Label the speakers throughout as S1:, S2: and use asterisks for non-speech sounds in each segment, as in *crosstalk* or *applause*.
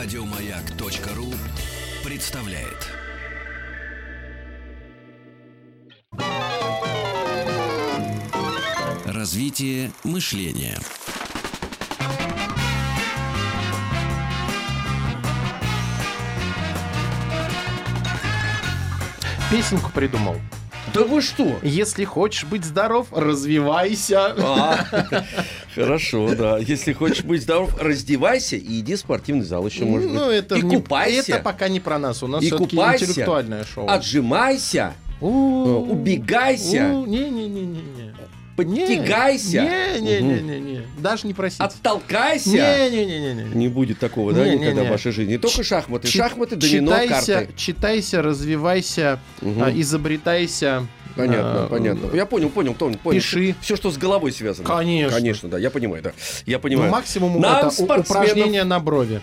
S1: Радиомаяк.ру представляет. Развитие мышления.
S2: Песенку придумал.
S3: Да вы что?
S2: Если хочешь быть здоров, развивайся.
S3: Хорошо, да. Если хочешь быть здоров, раздевайся и иди в спортивный зал еще, может быть.
S2: Ну, это
S3: и
S2: не-
S3: купайся.
S2: Это пока не про нас. У нас
S3: И купайся.
S2: интеллектуальное шоу.
S3: Отжимайся,
S2: У,
S3: убегайся,
S2: Не-не-не-не.
S3: подтягайся,
S2: Не-не-не-не. Даже не просите.
S3: оттолкайся.
S2: Не-не-не-не.
S3: Не будет такого, да, никогда в вашей жизни. Не только шахматы. Шахматы, домино, карты.
S2: читайся, развивайся, а, изобретайся.
S3: Понятно,
S2: а,
S3: понятно. Я понял, понял, понял. понял.
S2: Пиши.
S3: Все, что с головой связано.
S2: Конечно.
S3: Конечно, да, я понимаю, да. Я
S2: Ну,
S3: понимаю.
S2: максимум
S3: Нам,
S2: это
S3: спортсменов-
S2: упражнение на брови.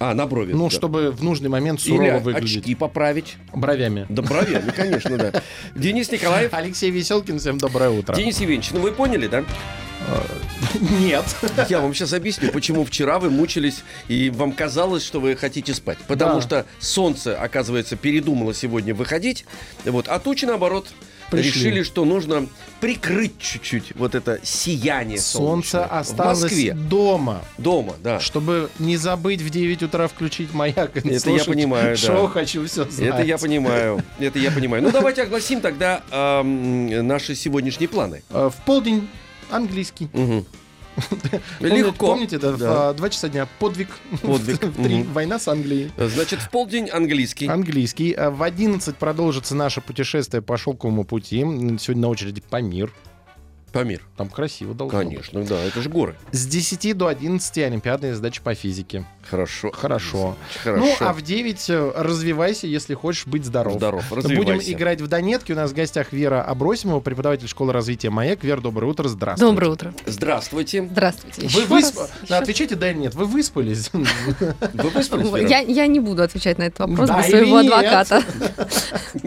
S3: А, на брови.
S2: Ну,
S3: да.
S2: чтобы в нужный момент сурово
S3: Или
S2: выглядеть.
S3: очки поправить.
S2: Бровями.
S3: Да бровями, конечно, да. *laughs* Денис Николаев.
S2: Алексей Веселкин, всем доброе утро.
S3: Денис Евгеньевич, ну вы поняли, да? *laughs*
S2: Нет. *laughs*
S3: Я вам сейчас объясню, почему вчера вы мучились и вам казалось, что вы хотите спать. Потому
S2: Да.
S3: что солнце, оказывается, передумало сегодня выходить, вот, а тучи, наоборот,
S2: Пришли.
S3: решили, что нужно прикрыть чуть-чуть вот это сияние
S2: Солнце
S3: солнечное.
S2: осталось
S3: В Москве.
S2: дома,
S3: Дома, да.
S2: чтобы не забыть в 9 утра включить маяк. и
S3: Это я
S2: слушать
S3: понимаю, да.
S2: Шоу «Хочу все знать».
S3: Это я понимаю. Это я понимаю. Ну, давайте огласим тогда наши сегодняшние планы.
S2: Э, В полдень английский.
S3: Мгм. *laughs*
S2: Помните-
S3: Легко.
S2: Помните, да, а, два часа дня подвиг.
S3: Подвиг. *laughs*
S2: В. Война с Англией.
S3: Значит, в полдень английский.
S2: Английский. А В 11 продолжится наше путешествие по шелковому пути. Сегодня на очереди Памир.
S3: Памир.
S2: Там красиво должно быть.
S3: Конечно, да, это же горы.
S2: С 10 до 11 олимпиадная задача по физике.
S3: Хорошо.
S2: Хорошо.
S3: Хорошо.
S2: Ну, а в 9 э, развивайся, если хочешь быть здоров.
S3: Здоров,
S2: Будем
S3: развивайся.
S2: играть в Донетки. У нас в гостях Вера Абросимова, преподаватель школы развития «Маяк». Вера, доброе утро, здравствуйте.
S4: Доброе утро.
S3: Здравствуйте.
S4: Здравствуйте.
S2: Вы высп... Да,
S4: еще-
S2: отвечайте да или нет. Вы выспались? *laughs*
S3: Вы выспались?
S4: Я, я не буду отвечать на этот вопрос
S2: Да
S4: без своего
S2: нет?
S4: адвоката.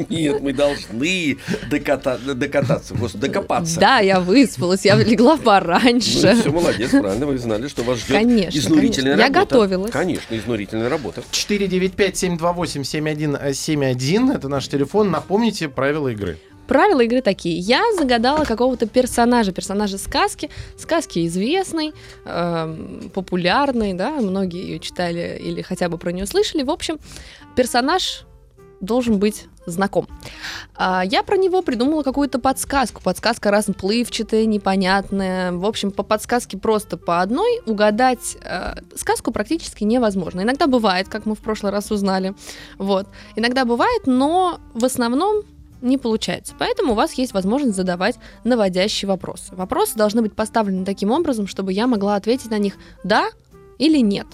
S3: Нет, мы должны доката- докататься, господи, докопаться.
S4: Да, я выспалась, я легла
S3: Ну,
S4: пораньше.
S3: все, молодец, правильно, вы знали, что вас ждет
S4: Конечно,
S3: изнурительная
S4: конечно. Я
S3: работа.
S4: готовилась.
S3: Конечно, изнурительная работа.
S2: 495-728-7171. Это наш телефон. Напомните правила игры.
S4: Правила игры такие. Я загадала какого-то персонажа, персонажа сказки. Сказки известной, эм, популярной, да, многие ее читали или хотя бы про нее слышали. В общем, персонаж должен быть знаком. А, я про него придумала какую-то подсказку. Подсказка расплывчатая, непонятная. В общем, по подсказке просто по одной угадать э, сказку практически невозможно. Иногда бывает, как мы в прошлый раз узнали. Вот. Иногда бывает, но в основном не получается. Поэтому у вас есть возможность задавать наводящие вопросы. Вопросы должны быть поставлены таким образом, чтобы я могла ответить на них «да» или «нет».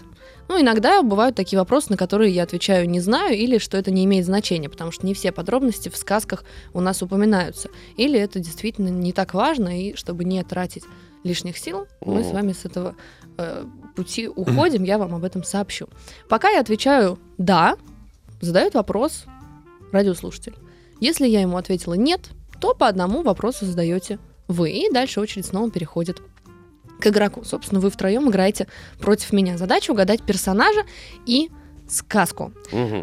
S4: Ну, иногда бывают такие вопросы, на которые я отвечаю «не знаю» или что это не имеет значения, потому что не все подробности в сказках у нас упоминаются. Или это действительно не так важно, и чтобы не тратить лишних сил, мы с вами с этого э, пути уходим, я вам об этом сообщу. Пока я отвечаю «да», задает вопрос радиослушатель. Если я ему ответила «нет», то по одному вопросу задаете вы, и дальше очередь снова переходит к игроку. Собственно, вы втроем играете против меня. Задача угадать персонажа и сказку.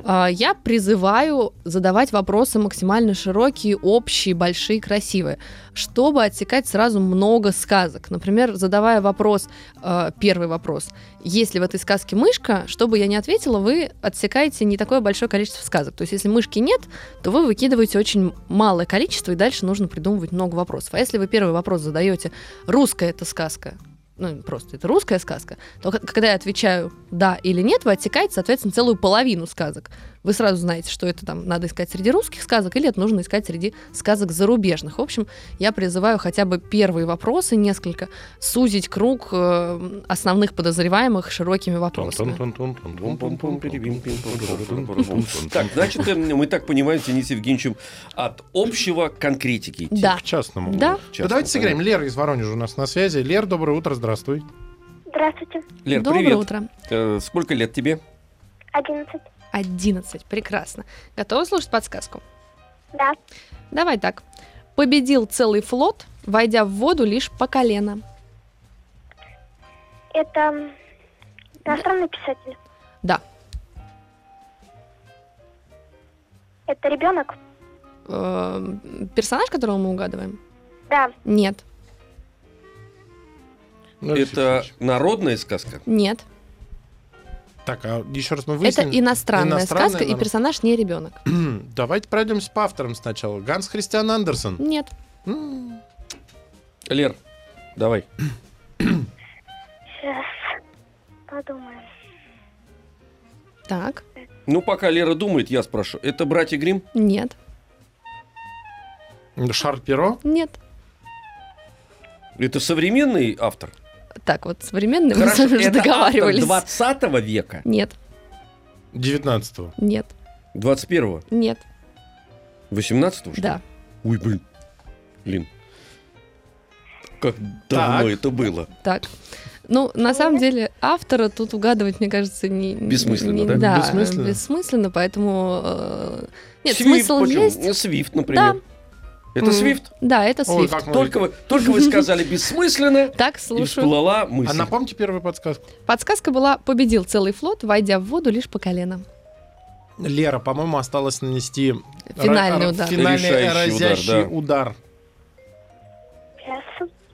S4: А, Я призываю задавать вопросы максимально широкие, общие, большие, красивые, чтобы отсекать сразу много сказок. Например, задавая вопрос, э, первый вопрос, есть ли в этой сказке мышка, чтобы я не ответила, вы отсекаете не такое большое количество сказок. То есть, если мышки нет, то вы выкидываете очень малое количество, и дальше нужно придумывать много вопросов. А если вы первый вопрос задаете, русская это сказка, ну, просто это русская сказка, то когда я отвечаю да или нет, вы отсекаете, соответственно, целую половину сказок. Вы сразу знаете, что это там надо искать среди русских сказок или это нужно искать среди сказок зарубежных. В общем, я призываю хотя бы первые вопросы, несколько, сузить круг э, основных подозреваемых широкими вопросами.
S3: Так, значит, мы так понимаем, с Денисом Евгеньевичем, от общего к конкретике идти.
S4: Да.
S2: К частному.
S4: Да.
S3: Часто,
S2: Ну, давайте сыграем. Лера из Воронежа у нас на связи. Лер, доброе утро, здравствуй.
S5: Здравствуйте.
S3: Лер,
S4: Доброе
S3: привет.
S4: утро.
S3: Э, Сколько лет тебе?
S5: Одиннадцать.
S4: 11. Прекрасно. Готовы слушать подсказку?
S5: Да.
S4: Давай так. Победил целый флот, войдя в воду лишь по колено.
S5: Это иностранный писатель.
S4: Да.
S5: Это ребенок?
S4: Э, персонаж, которого мы угадываем?
S5: Да.
S4: Нет.
S3: Это народная сказка?
S4: Нет.
S2: Так, а еще раз мы
S4: Это
S2: выясним.
S4: иностранная,
S2: Иностранная,
S4: сказка, и
S2: наверное.
S4: персонаж не ребенок. *clears throat*
S2: Давайте пройдемся по авторам сначала. Ганс Христиан Андерсон.
S4: Нет.
S3: Лер, давай.
S5: Сейчас подумаем.
S4: Так.
S3: Ну, пока Лера думает, я спрошу. Это братья Грим?
S4: Нет.
S2: Шарль Перо.
S4: Нет.
S3: Это современный автор?
S4: Так, вот современные мы с
S3: Хорошо,
S4: вами уже
S3: это
S4: договаривались.
S3: автор 20 века?
S4: Нет.
S2: 19-го.
S4: Нет.
S3: 21-го?
S4: Нет.
S3: 18-го? что ли?
S4: Да.
S3: Ой, блин. Блин. Как давно
S2: Так.
S3: это было.
S4: Так. Ну, на самом деле, автора тут угадывать, мне кажется, не...
S3: Бессмысленно,
S4: не-
S3: да?
S4: Да,
S2: Бессмысленно?
S4: бессмысленно, поэтому... э, Нет,
S3: Свифт,
S4: смысл
S3: почему?
S4: есть.
S3: Свифт, например. Это Свифт?
S4: Да, это
S2: Ой,
S4: Свифт.
S3: Только вы, только вы сказали *laughs* бессмысленно,
S4: Так,
S3: и
S4: слушаю.
S3: всплыла мысль.
S2: А напомните первую подсказку.
S4: Подсказка была «Победил целый флот, войдя в воду лишь по колено».
S2: Лера, по-моему, осталось нанести
S4: Финальный удар.
S2: Финальный
S3: Решающий удар,
S2: разящий
S3: да.
S2: удар.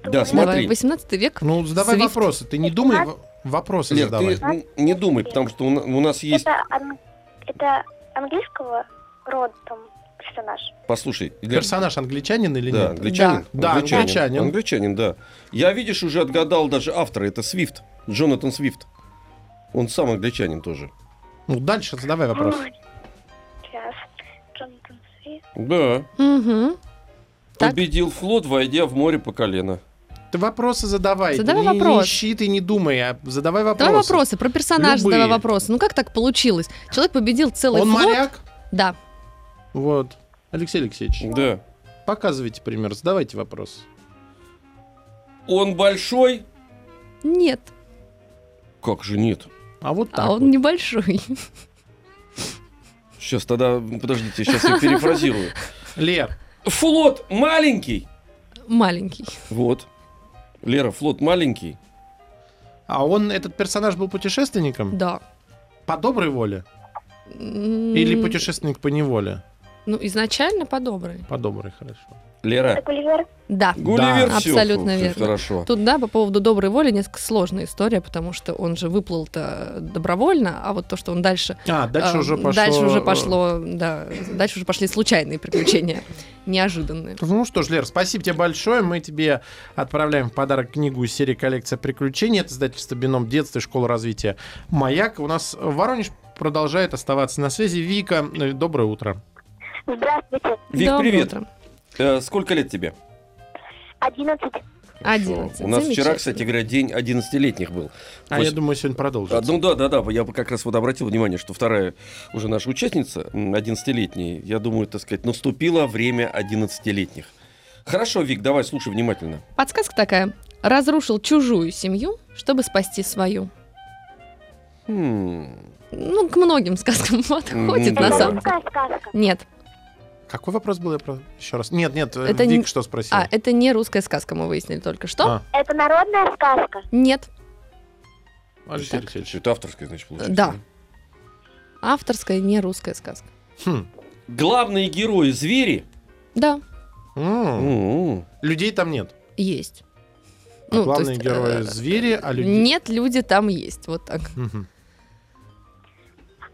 S3: Да, смотри.
S4: Давай, 18 век.
S2: Ну, задавай вопросы. Ты не думай, вопросы
S3: Лер,
S2: задавай.
S3: ты не думай, потому что у на- у нас есть...
S5: Это, ан- это английского рода там персонаж?
S3: Послушай, Лер,
S2: Персонаж англичанин или
S3: Да,
S2: нет?
S3: англичанин.
S2: Да. Да, англичанин.
S3: Англичанин, да. Я, видишь, уже отгадал даже автора. Это Свифт. Джонатан Свифт. Он сам англичанин тоже.
S2: Ну, дальше задавай вопрос.
S5: Ой. Сейчас. Джонатан Свифт.
S3: Да.
S4: Угу. Так.
S3: Победил флот, войдя в море по колено.
S2: Ты вопросы задавай.
S4: Задавай
S2: не,
S4: вопрос.
S2: Не ищи, ты не думай, а задавай вопросы.
S4: Давай вопросы про персонажа,
S2: Любые.
S4: задавай вопросы. Ну как так получилось? Человек победил целый
S2: Он
S4: флот.
S2: моряк?
S4: Да.
S2: Вот. Алексей Алексеевич,
S3: Да.
S2: показывайте пример, задавайте вопрос.
S3: Он большой?
S4: Нет.
S3: Как же нет?
S2: А вот так
S4: а он
S2: вот.
S4: небольшой.
S3: Сейчас тогда, подождите, сейчас я перефразирую.
S2: Лер,
S3: Флот маленький.
S4: Маленький.
S3: Вот. Лера, флот маленький.
S2: а он, этот персонаж был путешественником?
S4: Да.
S2: По доброй воле? Или путешественник по неволе?
S4: Ну, изначально по доброй.
S2: По доброй, хорошо.
S3: Лера,
S5: Это Гулливер?
S4: Да.
S3: Гулливер всё,
S4: абсолютно
S3: фу,
S4: верно.
S3: Хорошо.
S4: Тут, да, по поводу доброй воли несколько сложная история, потому что он же выплыл-то добровольно, а вот то, что он дальше...
S2: А, дальше
S4: э,
S2: уже пошло...
S4: Дальше уже пошло, да, дальше уже пошли случайные приключения, *laughs* неожиданные.
S2: Ну что ж, Лер, спасибо тебе большое. Мы тебе отправляем в подарок книгу из серии «Коллекция приключений». Это издательство «Бином детства» и школа развития «Маяк». У нас Воронеж продолжает оставаться на связи. Вика, э, доброе утро.
S5: Здравствуйте.
S3: Вик,
S4: Доброе
S3: привет.
S4: утро.
S3: Э, сколько лет тебе?
S5: Одиннадцать.
S4: 11.
S3: У нас вчера, кстати говоря, день 11-летних был.
S2: А
S3: Вось-
S2: я думаю, сегодня
S3: А,
S2: продолжится.
S3: ну да, да, да, я бы как раз вот обратил внимание, что вторая уже наша участница, м, 11-летняя, я думаю, так сказать, наступило время 11-летних. Хорошо, Вик, давай, слушай внимательно.
S4: Подсказка такая. Разрушил чужую семью, чтобы спасти свою.
S3: Хм,
S4: Ну, к многим сказкам *laughs* подходит,
S3: да.
S4: на самом деле. Нет.
S2: Какой вопрос был? Я про... Еще раз. Нет, нет, э,
S4: Это
S2: Вик
S4: не-
S2: что спросил?
S4: А, это не русская сказка, мы выяснили только что.
S2: А,
S5: Это народная сказка.
S4: Нет.
S2: Алексей
S4: Так.
S2: Алексеевич.
S3: это авторская, значит, получается.
S4: Да. Авторская, не русская сказка.
S2: Хм.
S3: Главные герои звери.
S4: Да,
S2: М.
S3: М,
S2: Людей там нет.
S4: есть.
S2: А
S4: Ну,
S2: главные
S4: есть,
S2: герои
S4: э,
S2: звери, а люди...
S4: Нет, люди там есть. Вот так.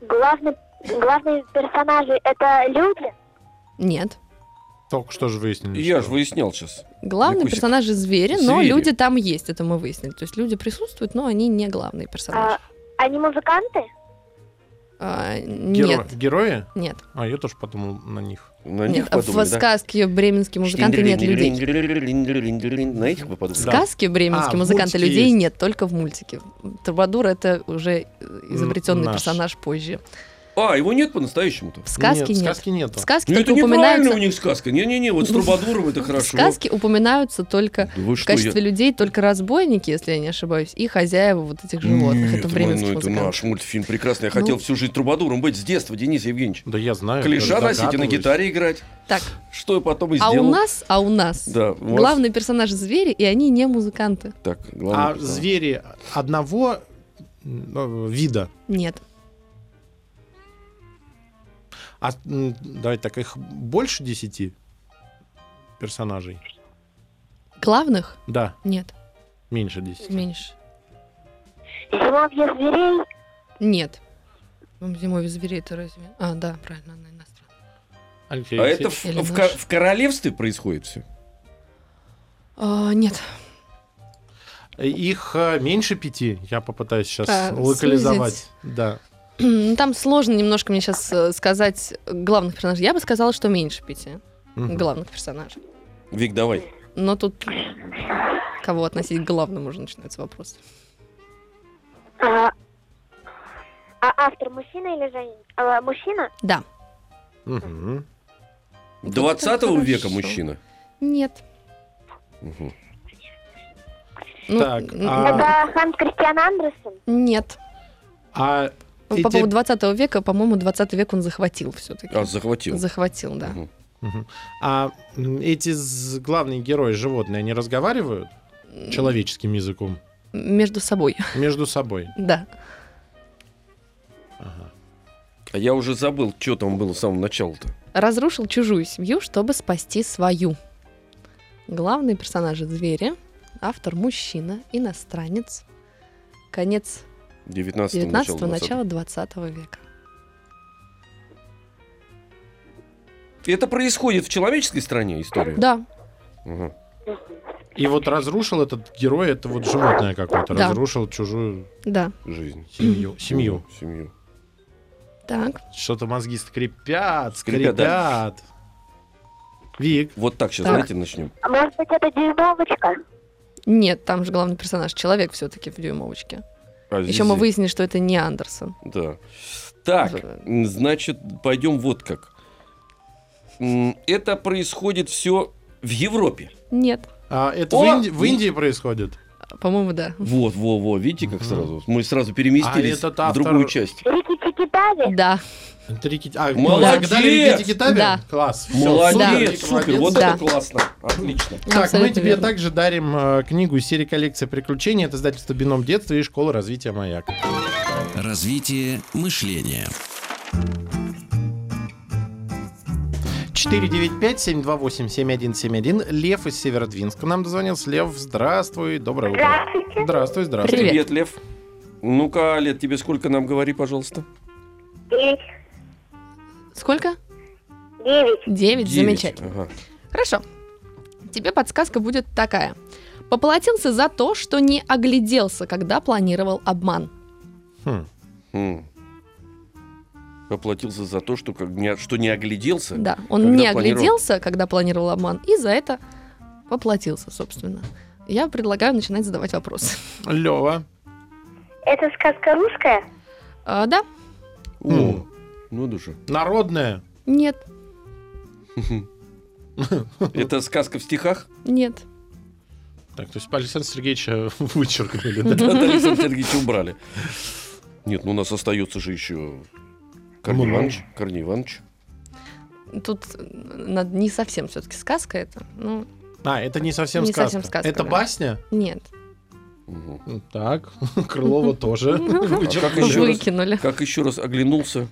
S5: Главный, главные персонажи это люди.
S4: Нет.
S2: Только что же выяснили.
S3: Я
S2: что-
S3: же выяснял сейчас.
S4: Главные
S3: Викусик.
S4: персонажи звери, но
S3: Звери.
S4: люди там есть, это мы выяснили. То есть люди присутствуют, но они не главные персонажи.
S5: А, они музыканты?
S4: А,
S2: Геро-
S4: Нет,
S2: Герои?
S4: нет.
S2: А, я тоже подумал на них.
S3: На
S4: Нет,
S3: них
S4: а в
S3: подумали, да?
S4: сказке бременские музыканты нет людей.
S3: На этих вы
S4: В
S3: подумали?
S4: сказке
S2: А,
S4: бременские
S2: в
S4: музыканты людей
S2: есть.
S4: нет, только в мультике. Трубадур это уже изобретенный
S2: наш.
S4: персонаж позже.
S3: А, его нет по-настоящему-то?
S4: В сказке
S2: нет.
S4: нет.
S2: Сказки нету.
S4: В сказке
S3: Ну это неправильно у
S4: упоминаются.
S3: них сказка. Не-не-не, вот с Трубадуром это *laughs*
S4: В
S3: хорошо.
S4: сказке упоминаются только
S3: Да
S4: в
S3: я-
S4: качестве людей только разбойники, если я не ошибаюсь, и хозяева вот этих животных.
S3: Нет,
S4: это бременские
S3: ну, это наш мультфильм прекрасный. Я
S4: Ну.
S3: хотел всю жизнь Трубадуром быть с детства, Денис Евгеньевич.
S2: Да я знаю.
S3: Клиша носить и на
S2: догадываюсь.
S3: гитаре играть.
S4: Так,
S3: Что я потом и
S4: а
S3: сделал.
S4: у нас, а у нас
S3: Да, у вас-
S4: главные персонажи звери, и они не музыканты.
S3: Так, главное.
S2: А звери одного э, вида.
S4: Нет.
S2: А давайте так, их больше десяти персонажей?
S4: Главных?
S2: Да,
S4: Нет,
S2: меньше десяти.
S4: меньше.
S5: Зимовье зверей.
S4: Нет. Ну, Зимовье зверей это разве? А, да, правильно, она иностранная.
S2: Алексей
S3: А это
S2: Алексеевич?
S3: в,
S4: Или
S3: в ко- в королевстве происходит все?
S4: А, нет.
S2: Их э, меньше пяти. Я попытаюсь сейчас
S4: А,
S2: локализовать.
S4: сузить.
S2: Да.
S4: Там сложно немножко мне сейчас сказать главных персонажей. Я бы сказала, что меньше пяти
S2: Мгм.
S4: главных персонажей.
S3: Вик, давай.
S4: Но тут кого относить к главному уже начинается вопрос.
S5: А, а автор мужчина или женщина? А, мужчина?
S4: Да.
S2: Мгм.
S3: 20
S4: это
S3: века
S4: хорошо.
S3: мужчина.
S4: Нет.
S3: Мгм.
S4: Ну,
S2: Так, а-
S5: Это Ханс Кристиан Андерсен?
S4: Нет.
S2: А
S4: Ну,
S2: Эти-
S4: По поводу 20 века, по-моему, 20 век он захватил все-таки.
S3: А, захватил.
S4: Захватил, да.
S3: Мгм.
S2: А эти главные герои животные, они разговаривают человеческим языком
S4: Между собой,
S2: между собой?
S4: да.
S2: Ага.
S3: А я уже забыл, что там было с самого начала-то.
S4: Разрушил чужую семью, чтобы спасти свою. Главные персонажи звери, автор мужчина, иностранец. Конец
S3: 19
S4: 19-го,
S3: начало.
S4: начало 20 века.
S3: Это происходит в человеческой стране история?
S4: Да,
S3: Мгм.
S2: И вот разрушил этот герой, это вот животное какое-то,
S4: Да.
S2: разрушил чужую
S4: да.
S3: Жизнь.
S2: семью. семью.
S3: Семью.
S4: Так,
S2: Что-то мозги скрипят,
S3: Скрипят,
S2: скрипят.
S3: да?
S2: Вик,
S3: Вот так сейчас,
S4: Так.
S3: знаете, начнем.
S5: А может быть, это дюймовочка?
S4: нет, там же главный персонаж, человек все-таки в дюймовочке.
S3: А,
S4: Еще мы выяснили, что это не Андерсон.
S3: Да. Так, значит, пойдем вот как. Это происходит все в Европе.
S4: Нет,
S2: а это
S3: О!
S2: в, Инди- в Индии происходит?
S4: по-моему, да.
S3: Вот, во, во, видите, как
S2: Мгм.
S3: сразу? Мы сразу переместились
S2: А этот
S3: в
S2: автор-
S3: другую часть.
S5: Рики Тики
S4: Да,
S2: Это Рики... А,
S3: Молодец!
S2: загадали Рики Тики-Тави?
S4: Да.
S2: Класс. Всё,
S3: Молодец,
S2: супер,
S3: супер, вот
S4: Да.
S3: это классно. Отлично.
S2: Так, мы
S4: Абсолютно
S2: тебе
S4: верно.
S2: также дарим э, книгу из серии коллекция приключений. Это издательство «Бином детства» и школа развития «Маяк».
S1: Развитие мышления.
S2: 495-728-7171. Лев из Северодвинска нам дозвонился. Лев, здравствуй, доброе утро.
S5: Здравствуйте.
S2: Здравствуй, здравствуй.
S4: Привет.
S3: Привет, Лев. Ну-ка, лет тебе сколько нам говори, пожалуйста?
S5: Девять.
S4: сколько?
S5: Девять.
S4: Девять, замечательно.
S3: Ага.
S4: Хорошо. Тебе подсказка будет такая. Поплатился за то, что не огляделся, когда планировал обман.
S2: Хм.
S3: М. Поплатился за то, что, как не, что не огляделся.
S4: Да, он не
S3: планировал?
S4: огляделся, когда планировал обман, и за это поплатился, собственно. Я предлагаю начинать задавать вопросы.
S2: Лева.
S5: Это сказка русская?
S4: А, да?
S3: О,
S2: М.
S3: ну же.
S2: Народная.
S4: Нет. *laughs*
S3: Это сказка в стихах?
S4: Нет.
S2: Так, то есть Александра Сергеевича *laughs* вычеркнули, да?
S3: Да, Александр Сергеевич убрали. Нет, ну у нас остается же еще Корней Иванович. Корней Иванович.
S4: Тут не совсем все-таки сказка это. Ну,
S2: А, это не совсем
S4: Не
S2: сказка.
S4: совсем сказка,
S2: Это
S4: да.
S2: басня?
S4: нет.
S2: М, Так, *laughs* Крылова тоже *laughs*
S3: А как раз?
S4: Выкинули.
S3: Как еще раз оглянулся?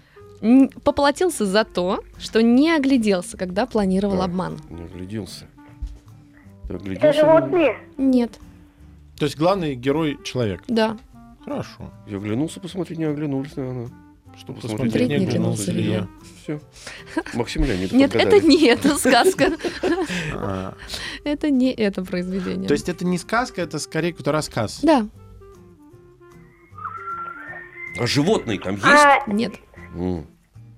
S4: Поплатился за то, что не огляделся, когда планировал обман.
S3: Не огляделся.
S5: Это животные?
S4: Нет.
S2: То есть главный герой человек.
S4: Да.
S2: Хорошо.
S3: Я оглянулся посмотреть, не оглянулся, наверное. Что
S2: Посмотреть, не оглянулся ли я.
S3: Все. Максим Леонидов
S4: Нет, это не эта сказка.
S2: А, *laughs*
S4: Это не это произведение.
S2: То есть это не сказка, это скорее какой-то рассказ.
S4: Да,
S3: А животные там есть?
S5: А,
S4: нет,
S3: М,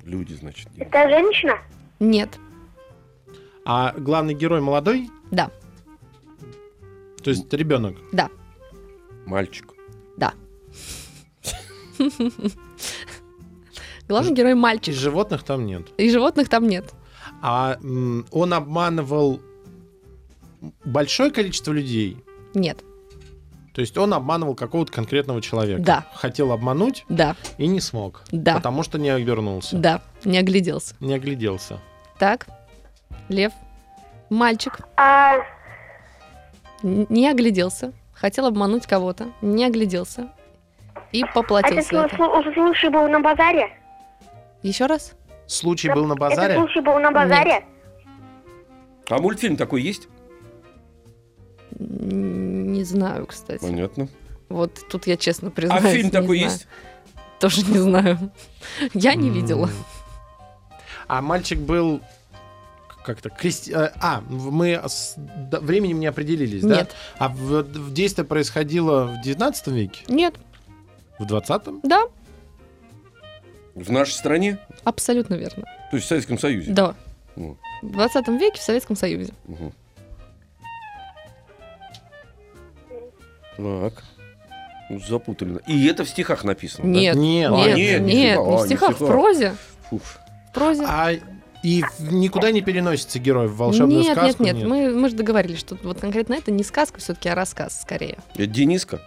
S3: Люди, значит. нет.
S5: это женщина?
S4: нет,
S2: А главный герой молодой?
S4: да,
S2: То есть ребенок.
S4: да,
S3: Мальчик.
S4: да. *laughs* Главный герой
S2: И
S4: мальчик.
S2: животных там нет.
S4: И животных там нет.
S2: А м, он обманывал большое количество людей.
S4: Нет.
S2: То есть он обманывал какого-то конкретного человека.
S4: Да.
S2: Хотел обмануть
S4: Да,
S2: и не смог.
S4: да,
S2: Потому что не обернулся.
S4: да. Не огляделся.
S2: Не огляделся.
S4: Так, Лев, мальчик,
S5: А,
S4: не огляделся. Хотел обмануть кого-то, не огляделся. И
S5: а
S4: поплатился. за это.
S5: слу- слушай был на базаре?
S4: Еще раз?
S2: случай был на
S5: Этот
S2: базаре?
S5: случай был на базаре?
S3: А мультфильм такой есть?
S4: Не знаю, кстати.
S3: Понятно.
S4: Вот тут я честно
S3: А
S4: признаюсь.
S3: фильм
S4: не
S3: такой
S4: знаю.
S3: есть?
S4: Тоже не знаю. *laughs* Я не видела.
S2: А мальчик был как-то крести... э, А, мы с временем не определились, да?
S4: Нет.
S2: А в, в действие происходило в 19 веке?
S4: Нет.
S2: В 20-м?
S4: Да,
S3: В нашей стране?
S4: абсолютно верно.
S3: То есть в Советском Союзе?
S4: Да.
S3: Ну,
S4: В 20 веке в Советском Союзе.
S3: мгм. Так. Ну, Запутали. И это в стихах написано, да?
S4: Нет.
S2: Нет.
S3: А,
S4: Нет,
S3: нет,
S4: нет,
S3: не
S4: не
S3: стихах. А,
S4: в стихах, в прозе.
S3: Фух.
S4: В прозе.
S2: А и в- никуда не переносится герой в волшебную
S4: нет,
S2: сказку?
S4: нет, нет, Мы, мы же договорились, что вот конкретно это не сказка все-таки, а рассказ скорее.
S3: Это Дениска?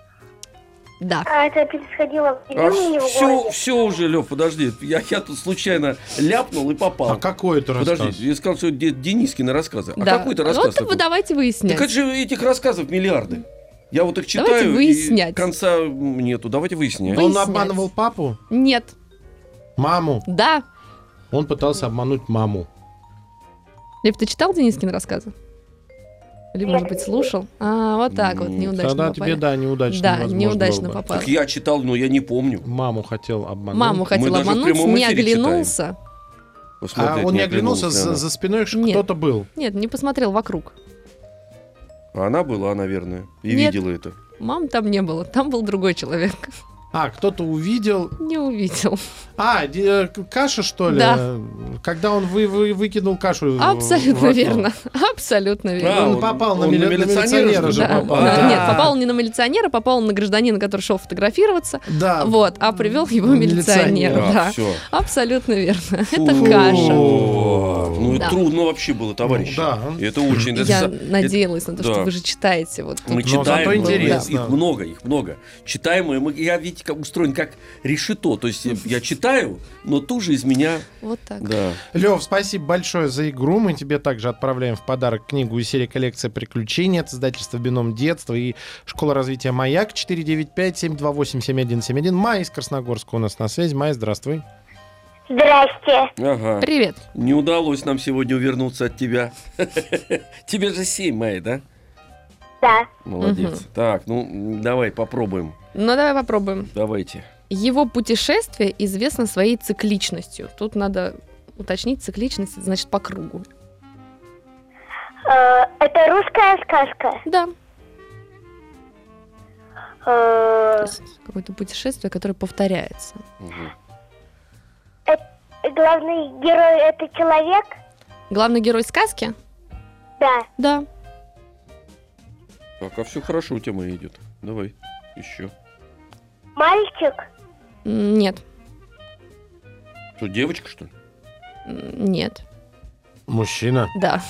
S4: Да.
S5: А это происходило в
S3: А
S5: деревне или в
S3: все,
S5: городе?
S3: все уже, Лев, подожди. Я, я тут случайно ляпнул и попал.
S2: А какой это рассказ?
S3: Подожди, я сказал, что Денискины рассказы. А
S4: да.
S3: какой это рассказ
S4: Вот
S3: такой?
S4: давайте выяснять.
S3: Так это же этих рассказов миллиарды. Я вот их читаю,
S4: Давайте
S3: и
S4: выяснять.
S3: конца нету. Давайте выяснять.
S2: Он
S4: Выяснять.
S2: обманывал папу?
S4: Нет.
S2: Маму?
S4: Да.
S2: Он пытался обмануть маму.
S4: Лев, ты читал Денискины рассказы? Или, может быть, слушал? *laughs* А, вот так вот, неудачно
S2: Тогда
S4: попали.
S2: тебе, да, неудачно
S4: Да,
S2: возможно,
S4: неудачно
S2: было бы.
S4: попал.
S3: Так я читал, но я не помню.
S2: Маму хотел обмануть.
S4: Маму хотел
S3: даже в
S4: обмануть,
S3: прямом
S4: не
S3: эфире
S4: оглянулся.
S3: Посмотреть
S2: А он не оглянулся, за,
S3: она.
S2: за спиной
S4: Нет.
S2: кто-то был.
S4: Нет, не посмотрел вокруг.
S3: А она была, наверное, и
S4: Нет.
S3: видела это.
S4: Мам там не было, там был другой человек. *laughs*
S2: А, кто-то увидел.
S4: Не увидел.
S2: А, э, каша, что ли?
S4: Да.
S2: Когда он вы, вы- выкинул кашу. в
S4: Абсолютно
S2: окно.
S4: верно. Абсолютно верно.
S2: Он
S3: он-
S2: попал на,
S3: он
S2: мили-
S3: на
S2: на
S3: милиционера,
S2: же?
S4: Да,
S2: попал.
S4: да.
S3: А.
S4: Нет, попал не на милиционера, попал на гражданина, который шел фотографироваться.
S2: Да.
S4: Вот, а привел его
S2: Милиционер.
S4: милиционер. Да.
S3: все.
S4: Абсолютно верно. Это каша.
S3: Ну,
S4: Да.
S3: это трудно вообще было, товарищи.
S2: Ну, да.
S3: И Это очень... это
S4: Я
S3: за-
S4: надеялась на то,
S3: да.
S4: что вы же читаете. Вот
S3: Мы
S4: тут.
S2: Но
S3: читаем,
S2: интересно.
S3: их много, их много. Читаем, и мы, я, видите, как устроен, как решето. То есть я, я *laughs* читаю, но тут же из меня,
S4: Вот так.
S3: да.
S2: Лев, спасибо большое за игру. Мы тебе также отправляем в подарок книгу из серии «Коллекция приключений» от издательства «Бином детства» и «Школа развития Маяк» 495-728-7171. Майя из Красногорска у нас на связи. Майя, здравствуй.
S5: Здрасте.
S3: Ага.
S4: Привет.
S3: Не удалось нам сегодня увернуться от тебя. *laughs* Тебе же 7, Майя, да?
S5: Да.
S3: Молодец. Так, ну давай попробуем.
S4: Ну, давай попробуем.
S3: Давайте.
S4: Его путешествие известно своей цикличностью. Тут надо уточнить цикличность, значит, по кругу.
S5: Э, это русская сказка.
S4: Да.
S5: Э,
S4: какое-то путешествие, которое повторяется.
S3: Мгм.
S5: Главный герой это человек?
S4: Главный герой сказки?
S5: Да.
S4: Да.
S3: Так, а все хорошо у тебя идет. Давай, еще.
S5: Мальчик?
S4: Нет.
S3: Что, девочка, что ли?
S4: Нет.
S2: Мужчина.
S4: Да.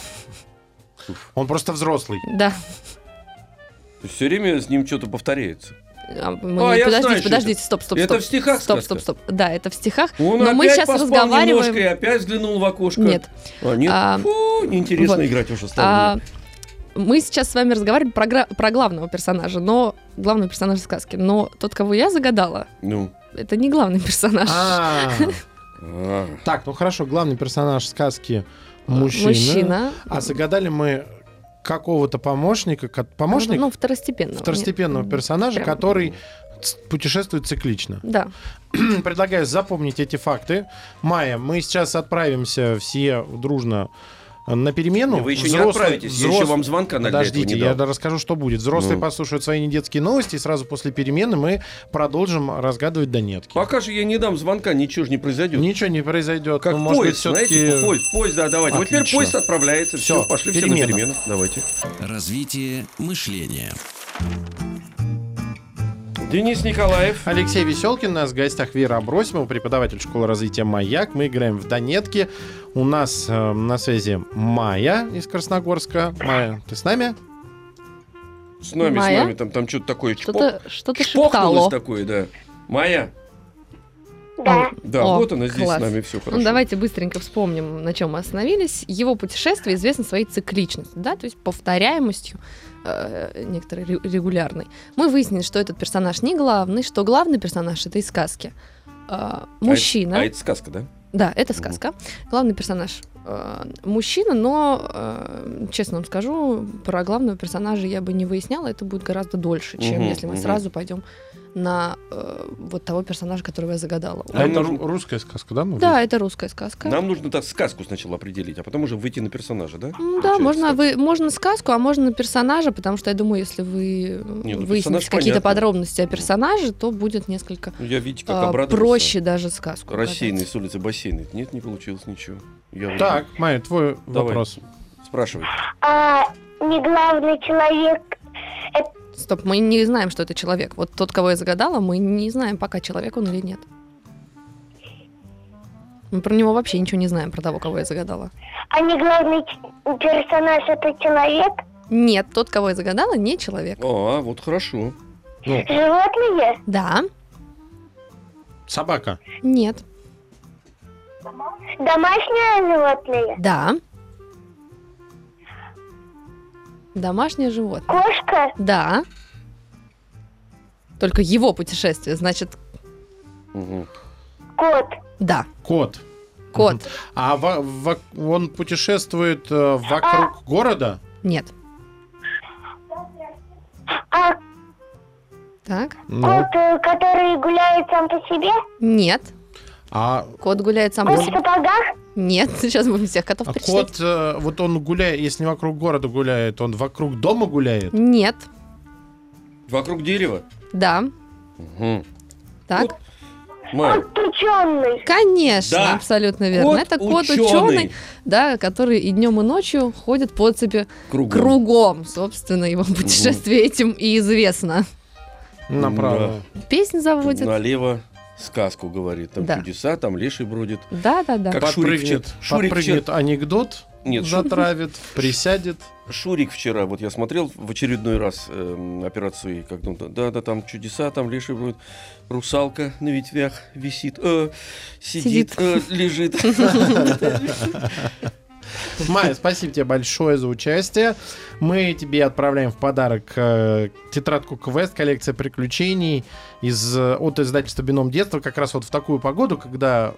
S2: Он просто взрослый.
S4: Да.
S3: То есть все время с ним что-то повторяется.
S4: А, мы
S3: А,
S4: не- подождите,
S3: знаю,
S4: подождите, стоп, стоп,
S3: Это
S4: стоп.
S3: в стихах
S4: Стоп,
S3: сказка?
S4: стоп, стоп. Да, это в стихах.
S3: Он
S4: Но
S3: опять
S4: мы сейчас
S3: поспал
S4: разговариваем-
S3: немножко и опять взглянул в окошко.
S4: Нет.
S3: А, нет?
S4: А,
S3: Фу, неинтересно
S4: вот.
S3: играть уже стало.
S4: А, мы сейчас с вами разговариваем про, гра- про главного персонажа, но главного персонажа сказки. Но тот, кого я загадала,
S3: Ну.
S4: это не главный персонаж.
S2: А, *laughs*
S3: А.
S2: Так, ну хорошо, главный персонаж сказки мужчина.
S4: Мужчина.
S2: А загадали мы какого-то помощника, ко- помощник
S4: Ну, второстепенного.
S2: второстепенного
S4: Нет.
S2: персонажа,
S4: Прям.
S2: который путешествует циклично.
S4: Да. *clears throat*
S2: Предлагаю запомнить эти факты. Майя, мы сейчас отправимся все дружно на перемену.
S3: Вы еще не
S2: Взрослые-
S3: отправитесь, я
S2: взрос-
S3: еще вам звонка на
S2: Подождите,
S3: не
S2: я расскажу, что будет. Взрослые
S3: Ну.
S2: послушают свои недетские новости, и сразу после перемены мы продолжим разгадывать донетки.
S3: Пока же я не дам звонка, ничего же не произойдет.
S2: Ничего не произойдет.
S3: Как
S2: Ну, может быть,
S3: поезд, знаете,
S2: все-таки...
S3: поезд, поезд, да, давайте. Вот теперь
S2: Отлично.
S3: поезд отправляется, все,
S2: Всё,
S3: пошли все
S2: перемена.
S3: на перемену. Давайте.
S1: Развитие мышления.
S3: Денис Николаев.
S2: Алексей Веселкин, у нас в гостях Вера Абросимова, преподаватель школы развития «Маяк». Мы играем в Донетки. У нас э, на связи Майя из Красногорска. Майя, ты с нами?
S3: С нами,
S4: Майя?
S3: с нами, там, там что-то такое чпок-
S4: Что-то что-то шептало.
S3: такое, да. Майя,
S5: Да.
S3: да,
S4: О,
S3: вот она здесь
S4: класс.
S3: с нами, все хорошо.
S4: Ну, давайте быстренько вспомним, на чем мы остановились. Его путешествие известно своей цикличностью, да, то есть повторяемостью э, некоторой ре- регулярной. Мы выяснили, что этот персонаж не главный, что главный персонаж этой сказки э,
S3: А это-
S4: мужчина.
S3: А это сказка, да?
S4: Да, это сказка. Главный персонаж э, мужчина, но, э, честно вам скажу, про главного персонажа я бы не выясняла, это будет гораздо дольше, чем
S3: Мгм,
S4: если мы
S3: мгм.
S4: сразу пойдем на э, вот того персонажа, которого я загадала.
S2: А
S3: Нам
S2: это
S3: нужно-
S2: ру- русская сказка, да? ну,
S4: Да, это русская сказка.
S3: Нам нужно так сказку сначала определить, а потом уже выйти на персонажа, да?
S4: М, Да, можно, вы, можно сказку, а можно персонажа, потому что я думаю, если вы
S3: Не, ну,
S4: выясните какие-то
S3: понятно.
S4: подробности о персонаже, то будет несколько
S3: Ну, Я, видите, как
S4: а, проще даже сказку.
S3: Рассеянный с улицы бассейна. Нет, не получилось ничего. Я
S2: Так, Майя, твой
S3: Давай.
S2: вопрос.
S3: Спрашивай.
S5: А не главный человек,
S4: Стоп, мы не знаем, что это человек. Вот тот, кого я загадала, мы не знаем, пока человек он или нет. Мы про него вообще ничего не знаем, про того, кого я загадала.
S5: а не главный персонаж это человек,
S4: Нет, тот, кого я загадала, не человек.
S3: А, вот хорошо.
S2: Ну,
S5: животные,
S4: Да,
S2: собака.
S4: нет,
S5: домашнее животное,
S4: да. Домашнее животное.
S5: кошка,
S4: Да. Только его путешествие, значит,
S3: Мгм.
S5: кот,
S4: да.
S2: Кот.
S4: Кот.
S2: А во- во- он путешествует э, вокруг города?
S4: Нет.
S5: а
S4: Так.
S2: Ну,
S5: кот, э, который гуляет сам по себе,
S4: Нет.
S2: а,
S4: Кот гуляет сам по
S5: кот в
S4: себе.
S5: сапогах,
S4: Нет. *laughs* Сейчас будем всех котов
S2: а
S4: перечислять.
S2: кот, э, вот он гуляет, если не вокруг города гуляет, он вокруг дома гуляет?
S4: Нет.
S3: Вокруг дерева?
S4: Да.
S3: Угу.
S4: Так.
S5: Кот ученый,
S4: Конечно,
S3: Да.
S4: абсолютно верно.
S3: кот
S4: Это кот
S3: ученый.
S4: ученый, да, который и днем, и ночью ходит по цепи
S3: Кругом.
S4: кругом. Собственно, его *laughs* путешествие этим и известно.
S2: Направо.
S4: Песнь заводит.
S3: Налево сказку говорит. Там
S4: Да.
S3: чудеса, там леший бродит.
S4: Да, да, да.
S3: Как Шурик
S2: Подпрыгнет,
S3: вчера- Шурик
S2: подпрыгнет анекдот,
S3: Нет,
S2: затравит, присядет.
S3: Шурик вчера, вот я смотрел в очередной раз эм, операцию, как он, да, да, там чудеса, там леший бродит, русалка на ветвях висит, э, сидит,
S4: Сидит.
S3: э, лежит. *laughs* *laughs* *laughs*
S2: Майя, спасибо тебе большое за участие. Мы тебе отправляем в подарок э, тетрадку квест, коллекция приключений из, э, от издательства «Бином детства». Как раз вот в такую погоду, когда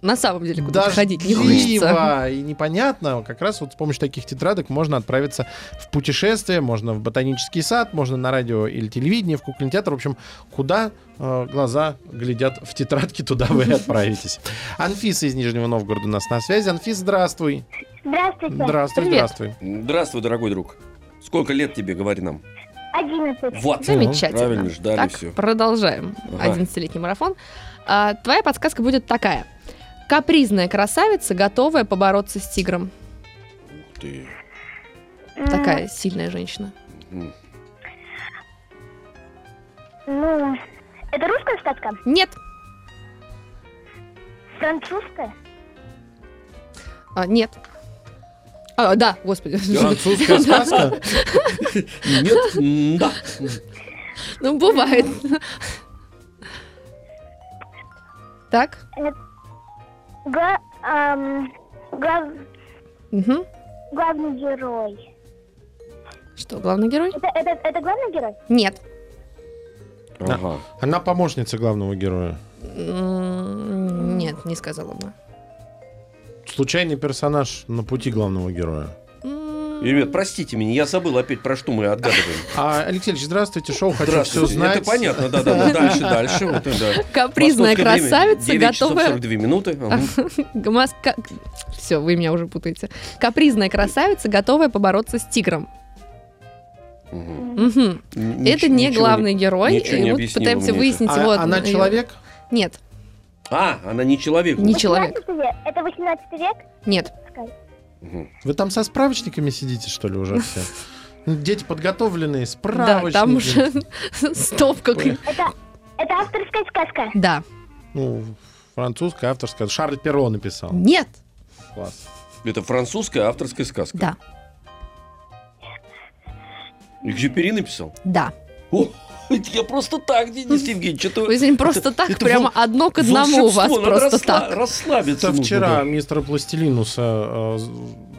S4: На самом деле, куда ходить не хочется.
S2: и непонятно, как раз вот с помощью таких тетрадок можно отправиться в путешествие, можно в ботанический сад, можно на радио или телевидение, в кукольный театр. В общем, куда э, глаза глядят в тетрадке, туда вы и отправитесь. *laughs* Анфиса из Нижнего Новгорода у нас на связи. Анфис, здравствуй.
S5: здравствуйте,
S2: Здравствуй,
S4: Привет.
S2: здравствуй.
S3: Здравствуй, дорогой друг. Сколько лет тебе, говори нам?
S5: одиннадцать,
S3: Вот.
S4: Замечательно.
S3: Правильно, ждали
S4: так,
S3: все.
S4: продолжаем.
S3: Ага.
S4: 11-летний марафон. А, твоя подсказка будет такая. Капризная красавица, готовая побороться с тигром.
S3: Ты.
S4: Такая сильная женщина.
S3: М.
S5: ну, это русская сказка,
S4: Нет.
S5: французская,
S4: А, нет. А, да, господи.
S2: Французская *laughs* сказка.
S3: Нет, да.
S4: Ну, бывает. Так.
S5: Гла- ам, глав-
S4: Мгм.
S5: главный герой,
S4: Что, главный герой?
S5: это, это, это главный герой?
S4: Нет.
S3: Ага.
S2: Она помощница главного героя.
S4: М, Нет, не сказала бы.
S2: Случайный персонаж на пути главного героя.
S3: Ребят, простите меня, я забыл опять про что мы отгадываем.
S2: А, Алексей Ильич, здравствуйте, шоу «Хочу все
S3: Здравствуйте.
S2: знать».
S3: Это понятно, да, да, да. Дальше, дальше. Вот, да.
S4: Капризная
S3: Московское время,
S4: красавица,
S3: 9 часов
S4: готовая
S3: 42 минуты. Ага. *laughs*
S4: Все, вы меня уже путаете. Капризная красавица, готовая побороться с тигром.
S3: Мгм. Н-
S4: Это не
S3: ничего
S4: главный герой.
S3: ничего не объяснила
S4: пытаемся выяснить
S2: А
S4: его.
S2: она
S4: её-
S2: человек?
S4: Нет,
S3: А, она не человек.
S4: не человек.
S5: 18 век. Это 18 век?
S4: Нет.
S2: Вы там со справочниками сидите, что ли, уже все? Ну, Дети подготовленные,
S4: Да,
S2: справочники.
S4: там уже *laughs* стопка.
S5: Это, это авторская сказка.
S4: Да.
S2: Ну, французская, авторская. Шарль Перро написал.
S4: Нет.
S2: Класс.
S3: Это французская авторская сказка.
S4: Да.
S3: Экзюпери написал?
S4: Да.
S3: О, я просто так, Денис Евгеньевич. Это,
S4: Вы не просто так,
S3: это
S4: прямо
S3: вол-
S4: одно к одному у вас просто
S3: рассла-
S4: так.
S3: Расслабиться
S2: Это
S3: нужно,
S2: вчера
S3: да.
S2: мистера Пластилинуса э,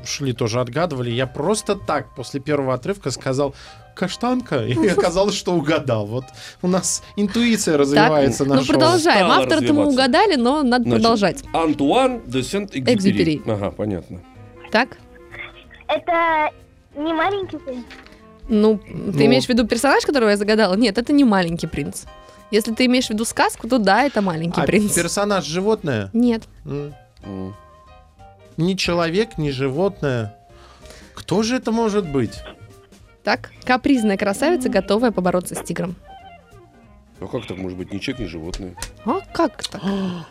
S2: шли, тоже отгадывали. Я просто так после первого отрывка сказал каштанка, *laughs* и оказалось, что угадал. Вот у нас интуиция развивается
S4: ну,
S2: на шоу.
S4: продолжаем. Автор-то мы угадали, но надо
S3: Значит,
S4: продолжать.
S3: Антуан де Сент-Экзюпери.
S4: Экзюпери.
S3: Ага, понятно.
S4: Так?
S5: Это не маленький принц.
S4: Ну, ты
S2: Ну.
S4: имеешь в виду персонаж, которого я загадала? Нет, это не маленький принц. Если ты имеешь в виду сказку, то да, это маленький
S2: А
S4: принц.
S2: персонаж животное?
S4: Нет.
S2: М.
S3: М.
S2: Ни человек, ни животное. Кто же это может быть?
S4: Так, капризная красавица, готовая побороться с тигром.
S3: А как так может быть? Ни человек, ни животное.
S4: А как так?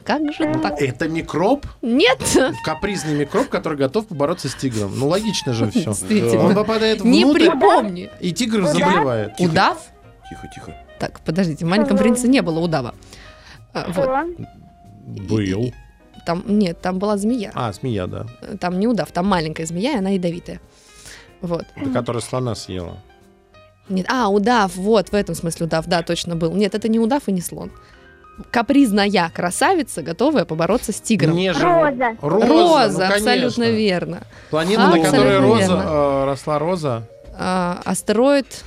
S4: Как же так?
S2: Это микроб?
S4: Нет!
S2: Капризный микроб, который готов побороться с тигром. Ну, логично же все. Он попадает
S4: Не
S2: внутрь,
S4: припомни.
S2: и тигр заболевает.
S4: Удав?
S3: Тихо, тихо.
S4: Так, подождите, в маленьком принце не было удава. А, Вот?
S2: Был.
S4: там, нет, там была змея.
S2: А, змея, да.
S4: Там не удав, там маленькая змея, и она ядовитая. Вот.
S2: Это которая слона съела.
S4: Нет, а, удав, вот, в этом смысле удав, да, точно был. Нет, это не удав и не слон. Капризная красавица, готовая побороться с тигром.
S2: Не живот-
S5: Роза.
S2: Роза,
S4: Роза,
S2: ну,
S4: абсолютно
S2: конечно.
S4: верно.
S2: Планета, на которой роза,
S4: верно.
S2: э, росла роза.
S4: А, астероид,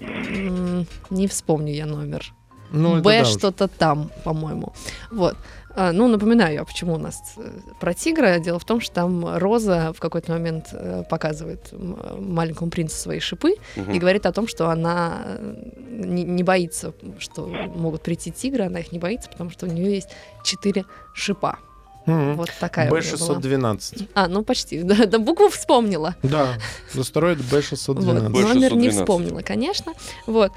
S4: м, не вспомню я номер.
S2: Ну,
S4: Б
S2: да уж.
S4: что-то там, по-моему. Вот. А, ну, напоминаю я, почему у нас э, про тигра. Дело в том, что там Роза в какой-то момент э, показывает маленькому принцу свои шипы
S3: Мгм.
S4: и говорит о том, что она э, не, не боится, что могут прийти тигры, она их не боится, потому что у нее есть четыре шипа.
S2: Мгм.
S4: Вот такая у неё была.
S2: Б612.
S4: А, ну почти, *laughs* да, да, букву вспомнила.
S2: Да, астероид *laughs*
S4: Вот.
S2: Б612.
S3: Б612.
S4: Номер не вспомнила, конечно. Вот.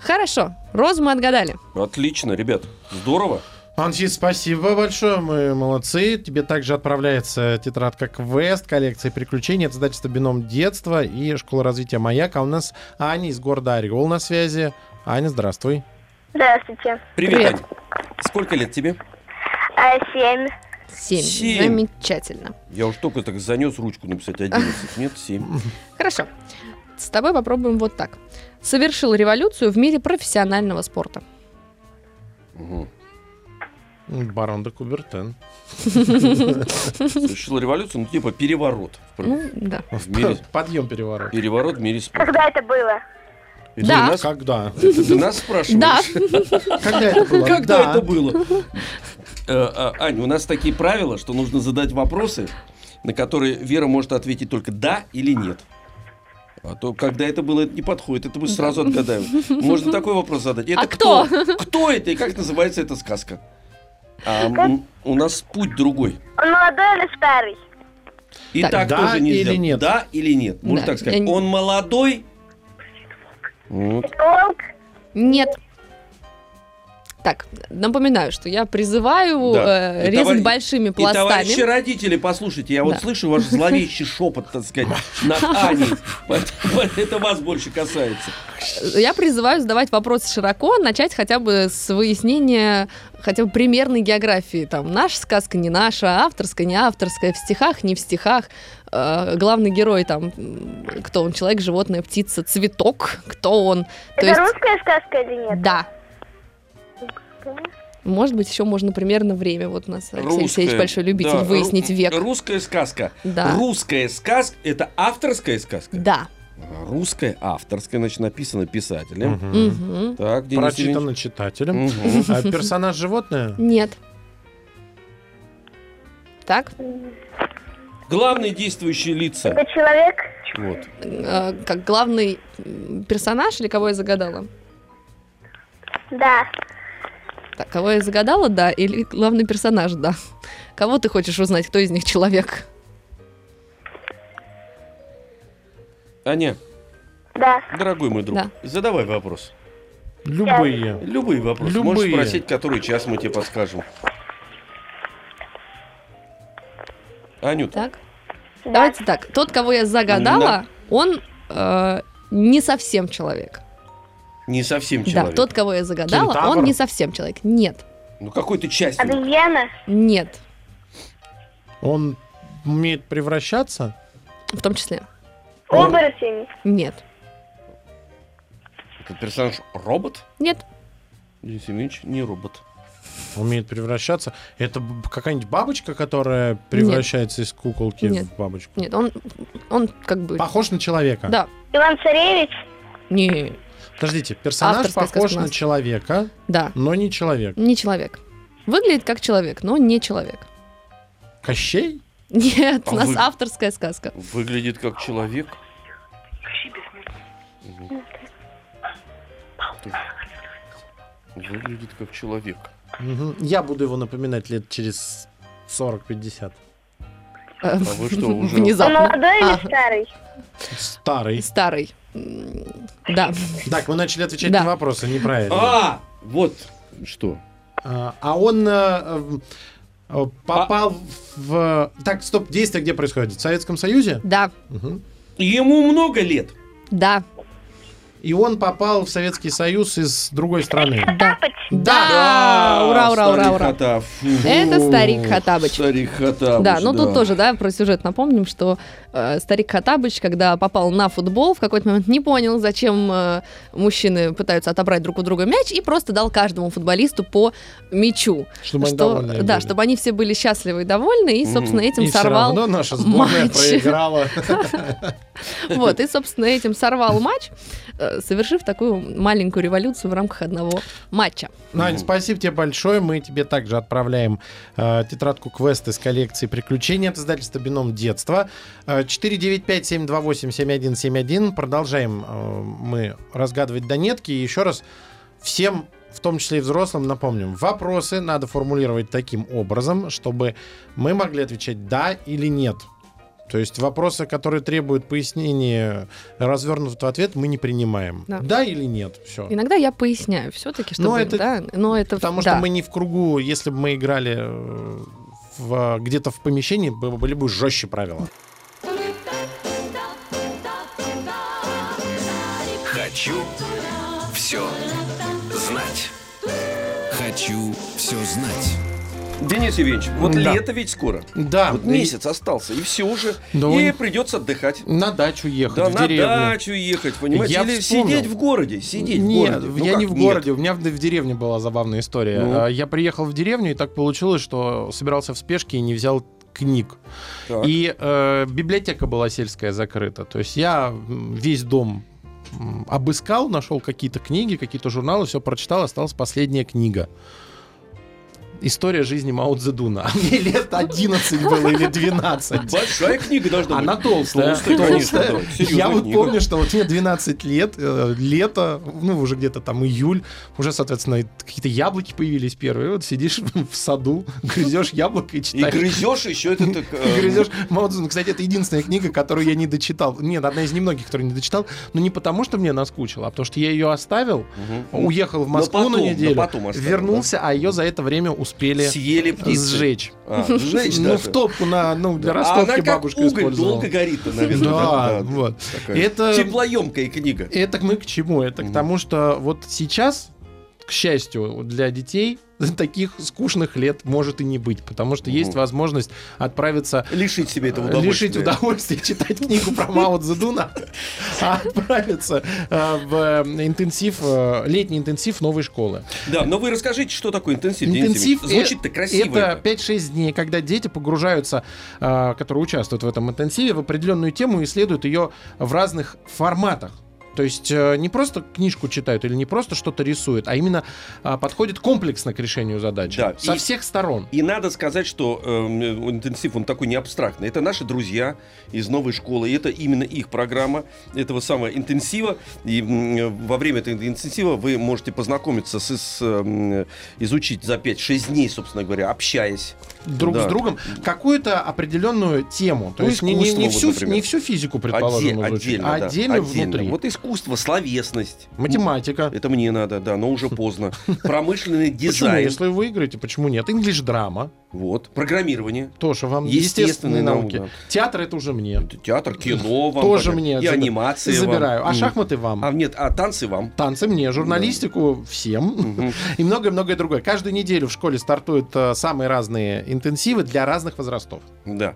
S4: Хорошо, Розу мы отгадали.
S3: Отлично, ребят. Здорово.
S2: Антин, спасибо большое, мы молодцы. Тебе также отправляется тетрадка Квест, коллекция приключений от издательства Бином детства и школа развития Маяк. А у нас Аня из города Орел на связи. Аня, здравствуй.
S5: Здравствуйте.
S3: Привет,
S4: Привет.
S3: Ань. Сколько лет тебе?
S5: А, семь.
S4: Семь.
S3: Семь.
S4: Замечательно.
S3: Я уж только так занес ручку написать 11. Нет, 7. *laughs*
S4: Хорошо. С тобой попробуем вот так. Совершил революцию в мире профессионального спорта.
S2: Барон де Кубертен.
S3: Совершил революцию, ну типа переворот.
S4: Ну, да.
S3: в мире, *laughs*
S2: Подъем переворот.
S3: переворот в мире спорта.
S5: Когда это было?
S3: Это
S4: Да.
S3: нас,
S2: Когда?
S3: это ты нас спрашиваешь?
S4: Да.
S2: Когда это было?
S3: Когда
S2: Да.
S3: это было? Э, а, Ань, у нас такие правила, что нужно задать вопросы, на которые Вера может ответить только да или нет. А то, когда это было, это не подходит, это мы сразу отгадаем. Можно такой вопрос задать. Это
S4: А кто?
S3: Кто это и как называется эта сказка? А, у нас путь другой.
S5: Он молодой или старый?
S3: И
S4: Так,
S3: так,
S2: да
S3: тоже нельзя.
S2: или нет?
S3: Да или нет? Можно
S4: Да,
S3: так сказать.
S4: я не-
S3: Он молодой. Вот.
S5: Волк?
S4: Нет. Так, напоминаю, что я призываю
S3: Да.
S4: э,
S3: И
S4: резать
S3: товарищ-
S4: большими
S3: И товарищи
S4: пластами.
S3: родители, послушайте, я вот
S4: Да.
S3: слышу ваш зловещий шепот, так сказать, над *laughs* Аней. Поэтому Это вас больше касается.
S4: Я призываю задавать вопросы широко, начать хотя бы с выяснения хотя бы примерной географии. Там, наша сказка, не наша, авторская, не авторская, в стихах, не в стихах. Э, главный герой там, кто он, человек, животное, птица, цветок, кто он. То
S5: Это
S4: есть,
S5: русская сказка или нет?
S4: да, может быть, еще можно примерно время. Вот у нас Алексей Алексеевич большой любитель
S3: да,
S4: выяснить
S3: ру-
S4: век.
S3: Русская сказка.
S4: Да.
S3: Русская сказка – это авторская сказка?
S4: Да.
S3: А, Русская, авторская, значит, написана писателем.
S2: Мгм.
S3: Так, Денис
S2: Прочитано читателем.
S3: Евгеньевич. Мгм.
S2: А персонаж животное?
S4: Нет. Так,
S3: Главные действующие лица.
S5: Это человек?
S3: Вот.
S4: э, как главный персонаж или кого я загадала?
S5: Да.
S4: Так, кого я загадала, да, или главный персонаж, да. Кого ты хочешь узнать, кто из них человек?
S3: Аня,
S5: Да.
S3: дорогой мой друг,
S4: Да.
S3: задавай вопрос.
S2: Любые.
S3: Любые вопросы. Можешь
S2: Любые.
S3: спросить, который час мы тебе подскажем. Анют,
S4: Так.
S5: Да.
S4: Давайте так. Тот, кого я загадала, он э, не совсем человек.
S3: Не совсем человек.
S4: Да, тот, кого я загадала,
S2: Кентавр?
S4: он не совсем человек. Нет,
S3: Ну, какой-то частью.
S5: Обезьяна?
S4: нет,
S2: Он умеет превращаться?
S4: в том числе.
S5: Оборотень?
S4: Нет,
S3: Этот персонаж робот?
S4: нет,
S3: Денис Евгеньевич, не робот.
S2: Умеет превращаться. Это какая-нибудь бабочка, которая превращается из куколки
S4: Нет.
S2: в бабочку.
S4: Нет, он, он как бы...
S2: Похож на человека.
S4: Да.
S5: Иван Царевич.
S4: Не,
S2: Подождите, персонаж
S4: Авторская
S2: похож на человека,
S4: да,
S2: но не человек.
S4: не человек. Выглядит как человек, но не человек.
S2: Кощей?
S4: Нет,
S3: А
S4: у нас
S3: вы-
S4: авторская сказка.
S3: Выглядит как человек. Выглядит как человек.
S2: Мгм. Я буду его напоминать лет через 40-50.
S4: Э,
S3: А вы что, уже... *laughs*
S4: Внезапно.
S5: молодой или
S4: А,
S5: старый?
S2: Старый.
S4: Старый. Да.
S2: Так, вы начали отвечать
S4: Да.
S2: на вопросы неправильно.
S3: А, вот что.
S2: А, а он э, э, попал в... Так, стоп, действие где происходит? В Советском Союзе?
S4: Да.
S2: Мгм.
S3: Ему много лет.
S4: Да.
S2: И он попал в Советский Союз из другой страны.
S4: Да.
S5: Тапоч.
S4: Да. Ура, ура, ура, ура.
S3: Хатаб. Фу.
S4: Это старик Хатабыч.
S3: Старик Хатабыч,
S4: Да, ну тут тоже, да, про сюжет напомним, что э, старик Хатабыч, когда попал на футбол, в какой-то момент не понял, зачем э, мужчины пытаются отобрать друг у друга мяч, и просто дал каждому футболисту по мячу.
S2: Чтобы они
S4: Что-
S2: довольны
S4: да,
S2: были.
S4: чтобы они все были счастливы и довольны, и, собственно, этим
S2: И
S4: сорвал.
S2: равно наша *laughs* сборная
S4: матч.
S2: проиграла. *laughs*
S4: Вот, и, собственно, этим сорвал матч, э, совершив такую маленькую революцию в рамках одного матча.
S3: Мгм.
S2: спасибо тебе большое. Мы тебе также отправляем э, тетрадку квест из коллекции приключений от издательства Бином детства. Э, 495-728-7171. Продолжаем э, мы разгадывать донетки. И еще раз всем, в том числе и взрослым, напомним, вопросы надо формулировать таким образом, чтобы мы могли отвечать да или нет. То есть вопросы, которые требуют пояснения, развернутого ответа, мы не принимаем.
S4: Да.
S2: Да, или нет? Все.
S4: Иногда я поясняю все-таки, чтобы,
S2: Но это-
S4: да, но это...
S2: Потому
S4: да.
S2: что мы не в кругу, если бы мы играли э, в, где-то в помещении, бы- были бы жестче правила.
S1: Хочу все знать. Хочу все знать.
S3: Денис Евгеньевич, вот
S2: Да.
S3: лето ведь скоро.
S2: Да,
S3: Вот месяц остался, и все уже.
S2: Да
S3: и
S2: он-
S3: придется отдыхать.
S2: на дачу ехать,
S3: Да,
S2: в
S3: на
S2: деревню.
S3: дачу ехать, понимаете?
S2: Я
S3: Или
S2: вспомнил.
S3: сидеть в городе. Сидеть
S2: Нет,
S3: в городе. Ну
S2: я
S3: как
S2: не в
S3: нет?
S2: городе, у меня в, в деревне была забавная история.
S3: Ну?
S2: А, Я приехал в деревню, и так получилось, что собирался в спешке и не взял книг.
S3: Так.
S2: И э, библиотека была сельская закрыта. То есть я весь дом обыскал, нашел какие-то книги, какие-то журналы, все прочитал, осталась последняя книга. История жизни Мао Цзэдуна. А *laughs* мне лет 11 было или 12.
S3: Большая книга должна быть.
S2: Она толстая.
S3: Толстая,
S2: Я вот
S3: книга.
S2: помню, что вот мне 12 лет, э, лето, ну, уже где-то там июль, уже, соответственно, и какие-то яблоки появились первые. Вот сидишь *laughs* в саду, грызешь яблоко и
S3: И
S2: читаешь.
S3: грызешь еще это так. *laughs*
S2: И грызешь Мао Цзэдун. Кстати, это единственная книга, которую я не дочитал. Нет, одна из немногих, которую не дочитал. Но не потому, что мне наскучило, а потому что я ее оставил, уехал в
S3: Но
S2: Москву
S3: потом,
S2: на
S3: но
S2: неделю,
S3: потом оставил,
S2: вернулся, а ее за это время успели
S3: Съели птицы.
S2: сжечь.
S3: А, сжечь
S2: Ну,
S3: даже.
S2: в топку на, ну, для
S3: А
S2: растопки
S3: она как
S2: бабушка
S3: уголь
S2: использовала.
S3: долго горит, наверное.
S2: Да, вот. Это-
S3: Теплоемкая книга.
S2: Это мы к чему? Это к тому, что вот сейчас, к счастью, для детей *laughs* таких скучных лет может и не быть, потому что есть
S3: Мгм.
S2: возможность отправиться
S3: Лишить себе этого
S2: э,
S3: удовольствия.
S2: лишить удовольствия *laughs* читать книгу про Мао Цзэдуна, а отправиться э, в интенсив, э, летний интенсив новой школы.
S3: Да, но вы расскажите, что такое интенсив,
S2: Интенсив.
S3: Звучит-то красиво.
S2: Это 5-6 дней, когда дети погружаются, которые участвуют в этом интенсиве, в определенную тему и исследуют ее в разных форматах. То есть э, не просто книжку читают или не просто что-то рисуют, а именно э, подходят комплексно к решению задачи.
S3: Да,
S2: Со
S3: и-
S2: всех сторон.
S3: И надо сказать, что э, интенсив, он такой не абстрактный. Это наши друзья из новой школы. И это именно их программа этого самого интенсива. И м, во время этого интенсива вы можете познакомиться с, с, м, изучить за 5-6 дней, собственно говоря, общаясь.
S2: друг
S3: Да.
S2: с другом какую-то определенную тему. То
S3: Ну,
S2: есть не, не- не
S3: вот,
S2: всю,
S3: например.
S2: не всю физику, предположим,
S3: Отде-
S2: изучить,
S3: отдельно,
S2: а
S3: да,
S2: отдельно, внутри.
S3: Вот искусство, словесность.
S2: Математика.
S3: Это мне надо, да, но уже поздно. *laughs* Промышленный
S2: Почему?
S3: дизайн.
S2: Если вы выиграете, почему нет? Инглиш драма.
S3: Вот. Программирование.
S2: Тоже вам
S3: Естественные
S2: естественные науки.
S3: науки.
S2: Театр это уже мне.
S3: Театр, кино *laughs* вам.
S2: Тоже мне.
S3: И
S2: заб-
S3: анимация вам.
S2: Забираю. А шахматы вам.
S3: А нет, а танцы вам.
S2: Танцы мне, журналистику всем *laughs* и многое-многое другое. Каждую неделю в школе стартуют э, самые разные интенсивы для разных возрастов.
S3: Да.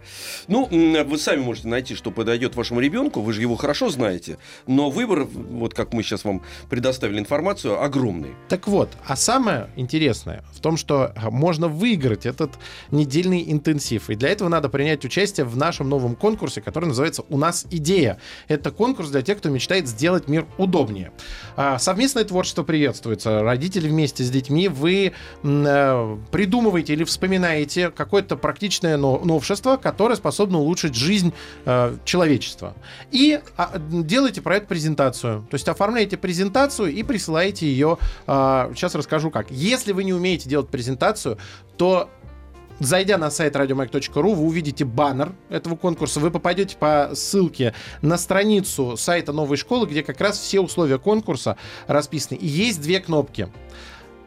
S3: Ну, вы сами можете найти, что подойдет вашему ребенку, вы же его хорошо знаете, но выбор, вот как мы сейчас вам предоставили информацию, огромный.
S2: Так вот, а самое интересное в том, что э, можно выиграть этот недельный интенсив. И для этого надо принять участие в нашем новом конкурсе, который называется «У нас идея». Это конкурс для тех, кто мечтает сделать мир удобнее. А, Совместное творчество приветствуется. Родители вместе с детьми, вы э, придумываете или вспоминаете какое-то практичное но- новшество, которое способно улучшить жизнь э, человечества. И а, делаете про это презентацию. То есть оформляете презентацию и присылаете ее. а, сейчас расскажу как. Если вы не умеете делать презентацию, то Зайдя на сайт radiomag.ru, вы увидите баннер этого конкурса, вы попадете по ссылке на страницу сайта новой школы, где как раз все условия конкурса расписаны. И есть две кнопки.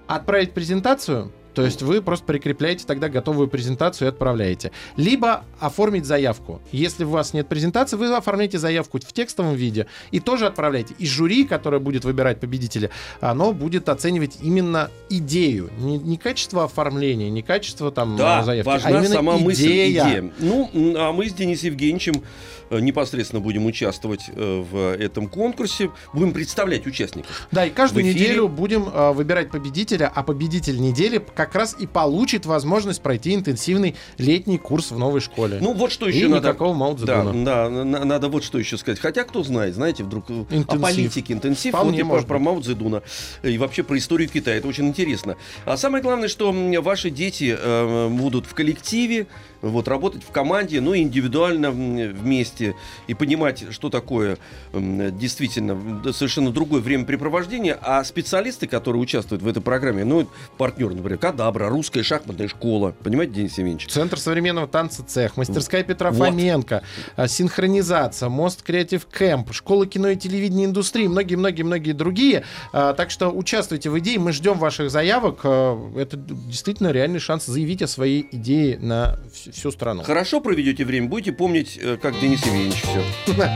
S2: Отправить презентацию, то есть вы просто прикрепляете тогда готовую презентацию и отправляете. Либо оформить заявку. Если у вас нет презентации, вы оформляете заявку в текстовом виде и тоже отправляете. И жюри, которое будет выбирать победителя, оно будет оценивать именно идею. Не, не качество оформления, не качество там
S3: Да,
S2: э, заявки,
S3: важна
S2: а именно
S3: сама мысль,
S2: идея.
S3: идея. Ну, а мы с Денисом Евгеньевичем э, непосредственно будем участвовать э, в этом конкурсе, будем представлять участников.
S2: Да, и каждую неделю будем выбирать победителя, а победитель недели как раз и получит возможность пройти интенсивный летний курс в новой школе.
S3: Ну, вот что
S2: и
S3: еще надо...
S2: никакого Мао
S3: Да,
S2: Цзэдуна.
S3: да, на- надо вот что еще сказать. Хотя, кто знает, знаете, вдруг э,
S2: Интенсив.
S3: о политике интенсив,
S2: Вполне
S3: вот и про, про. Мао Цзэдуна, и вообще про историю Китая. Это очень интересно. А самое главное, что ваши дети э, будут в коллективе, вот, работать в команде, ну, и индивидуально вместе, и понимать, что такое действительно совершенно другое времяпрепровождение. А специалисты, которые участвуют в этой программе, ну, партнер, например, Кадабра, русская шахматная школа, понимаете, Денис Евгеньевич?
S2: Центр современного танца цех, мастерская Петра
S3: Вот.
S2: Фоменко, а, синхронизация, Мост Креатив Кэмп, школа кино и телевидения индустрии, многие-многие-многие другие. А, Так что участвуйте в идее, мы ждем ваших заявок. А, Это действительно реальный шанс заявить о своей идее на всю, всю страну.
S3: Хорошо проведете время, будете помнить, э, как Денис Евгеньевич все. *laughs*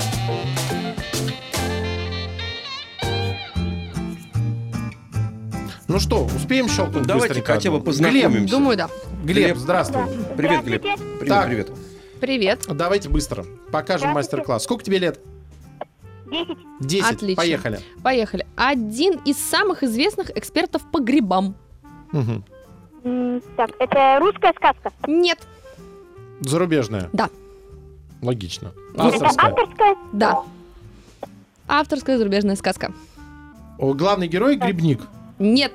S2: Ну что, успеем щелкнуть
S3: Давайте
S2: быстренько
S3: хотя бы познакомимся.
S4: Думаю, да.
S2: Глеб,
S3: Глеб.
S2: Глеб, здравствуй.
S3: Привет, Глеб. Привет,
S2: Так.
S3: привет.
S4: Привет.
S2: Давайте быстро покажем мастер-класс. Сколько тебе лет?
S5: Десять.
S2: 10.
S4: Отлично.
S2: Поехали.
S4: Поехали. Один из самых известных экспертов по грибам.
S5: М, Так, это русская сказка.
S4: Нет.
S2: Зарубежная.
S4: Да.
S2: Логично.
S5: Это
S2: Авторская.
S5: авторская.
S4: Да. Авторская зарубежная сказка.
S2: О, главный герой грибник.
S4: Нет.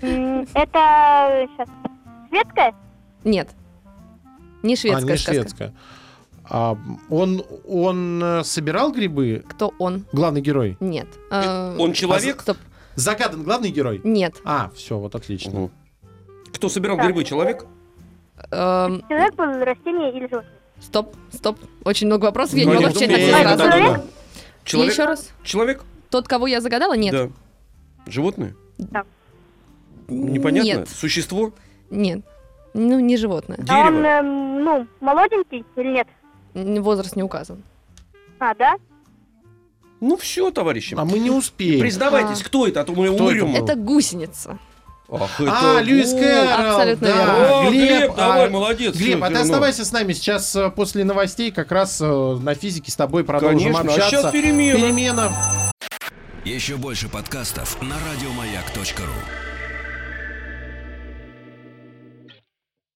S5: Это сейчас светская.
S4: Нет. Не шведская
S2: а, не
S4: сказка.
S2: шведская. А, он, он э, собирал грибы,
S4: Кто он?
S2: главный герой?
S4: Нет. Э,
S3: Он человек?
S4: Стоп.
S2: Загадан главный герой?
S4: Нет.
S2: А, все, вот отлично.
S3: Мгм. Кто собирал
S5: Так.
S3: грибы? Человек?
S4: Эм,
S5: Человек был растение или животное?
S4: стоп, стоп. Очень много вопросов. Я не могу отвечать на все сразу.
S3: Человек? Человек?
S4: Еще раз.
S3: Человек?
S4: Тот, кого я загадала, нет.
S3: Да. Животное?
S5: Да.
S3: Непонятно?
S4: Нет.
S3: Существо?
S4: Нет. Ну, не животное.
S5: А он,
S3: Дерево?
S5: эм, ну, молоденький или нет?
S4: Возраст не указан.
S5: А, да?
S3: Ну все, товарищи.
S2: А мы не успеем.
S3: Признавайтесь, кто это, а то мы
S2: Кто
S3: умрем.
S2: Это
S4: гусеница.
S3: Ах,
S2: А,
S3: это
S2: Льюис
S3: Гу.
S2: Кэрролл,
S4: абсолютно
S2: да.
S4: верно.
S3: О, Глеб,
S2: а,
S3: давай, молодец.
S2: Глеб, а ты
S3: верно.
S2: оставайся с нами. Сейчас э, после новостей как раз э, на физике с тобой продолжим
S3: Конечно, а
S2: общаться.
S3: сейчас перемена.
S2: Перемена.
S1: Еще больше подкастов на радиомаяк.ру.